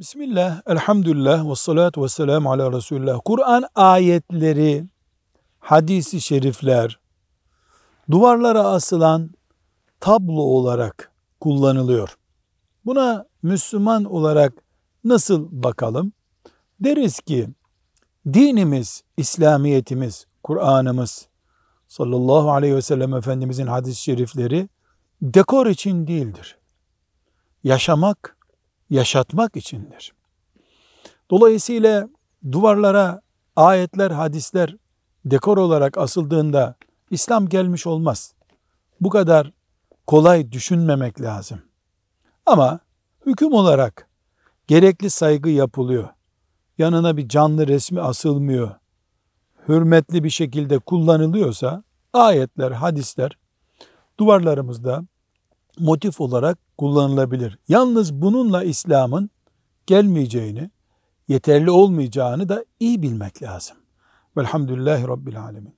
Bismillah, elhamdülillah ve salatu ve selamu ala Resulullah. Kur'an ayetleri, hadisi şerifler, duvarlara asılan tablo olarak kullanılıyor. Buna Müslüman olarak nasıl bakalım? Deriz ki, dinimiz, İslamiyetimiz, Kur'an'ımız, sallallahu aleyhi ve sellem Efendimizin hadis-i şerifleri dekor için değildir. Yaşamak, yaşatmak içindir. Dolayısıyla duvarlara ayetler, hadisler dekor olarak asıldığında İslam gelmiş olmaz. Bu kadar kolay düşünmemek lazım. Ama hüküm olarak gerekli saygı yapılıyor. Yanına bir canlı resmi asılmıyor. Hürmetli bir şekilde kullanılıyorsa ayetler, hadisler duvarlarımızda motif olarak kullanılabilir. Yalnız bununla İslam'ın gelmeyeceğini, yeterli olmayacağını da iyi bilmek lazım. Velhamdülillahi Rabbil Alemin.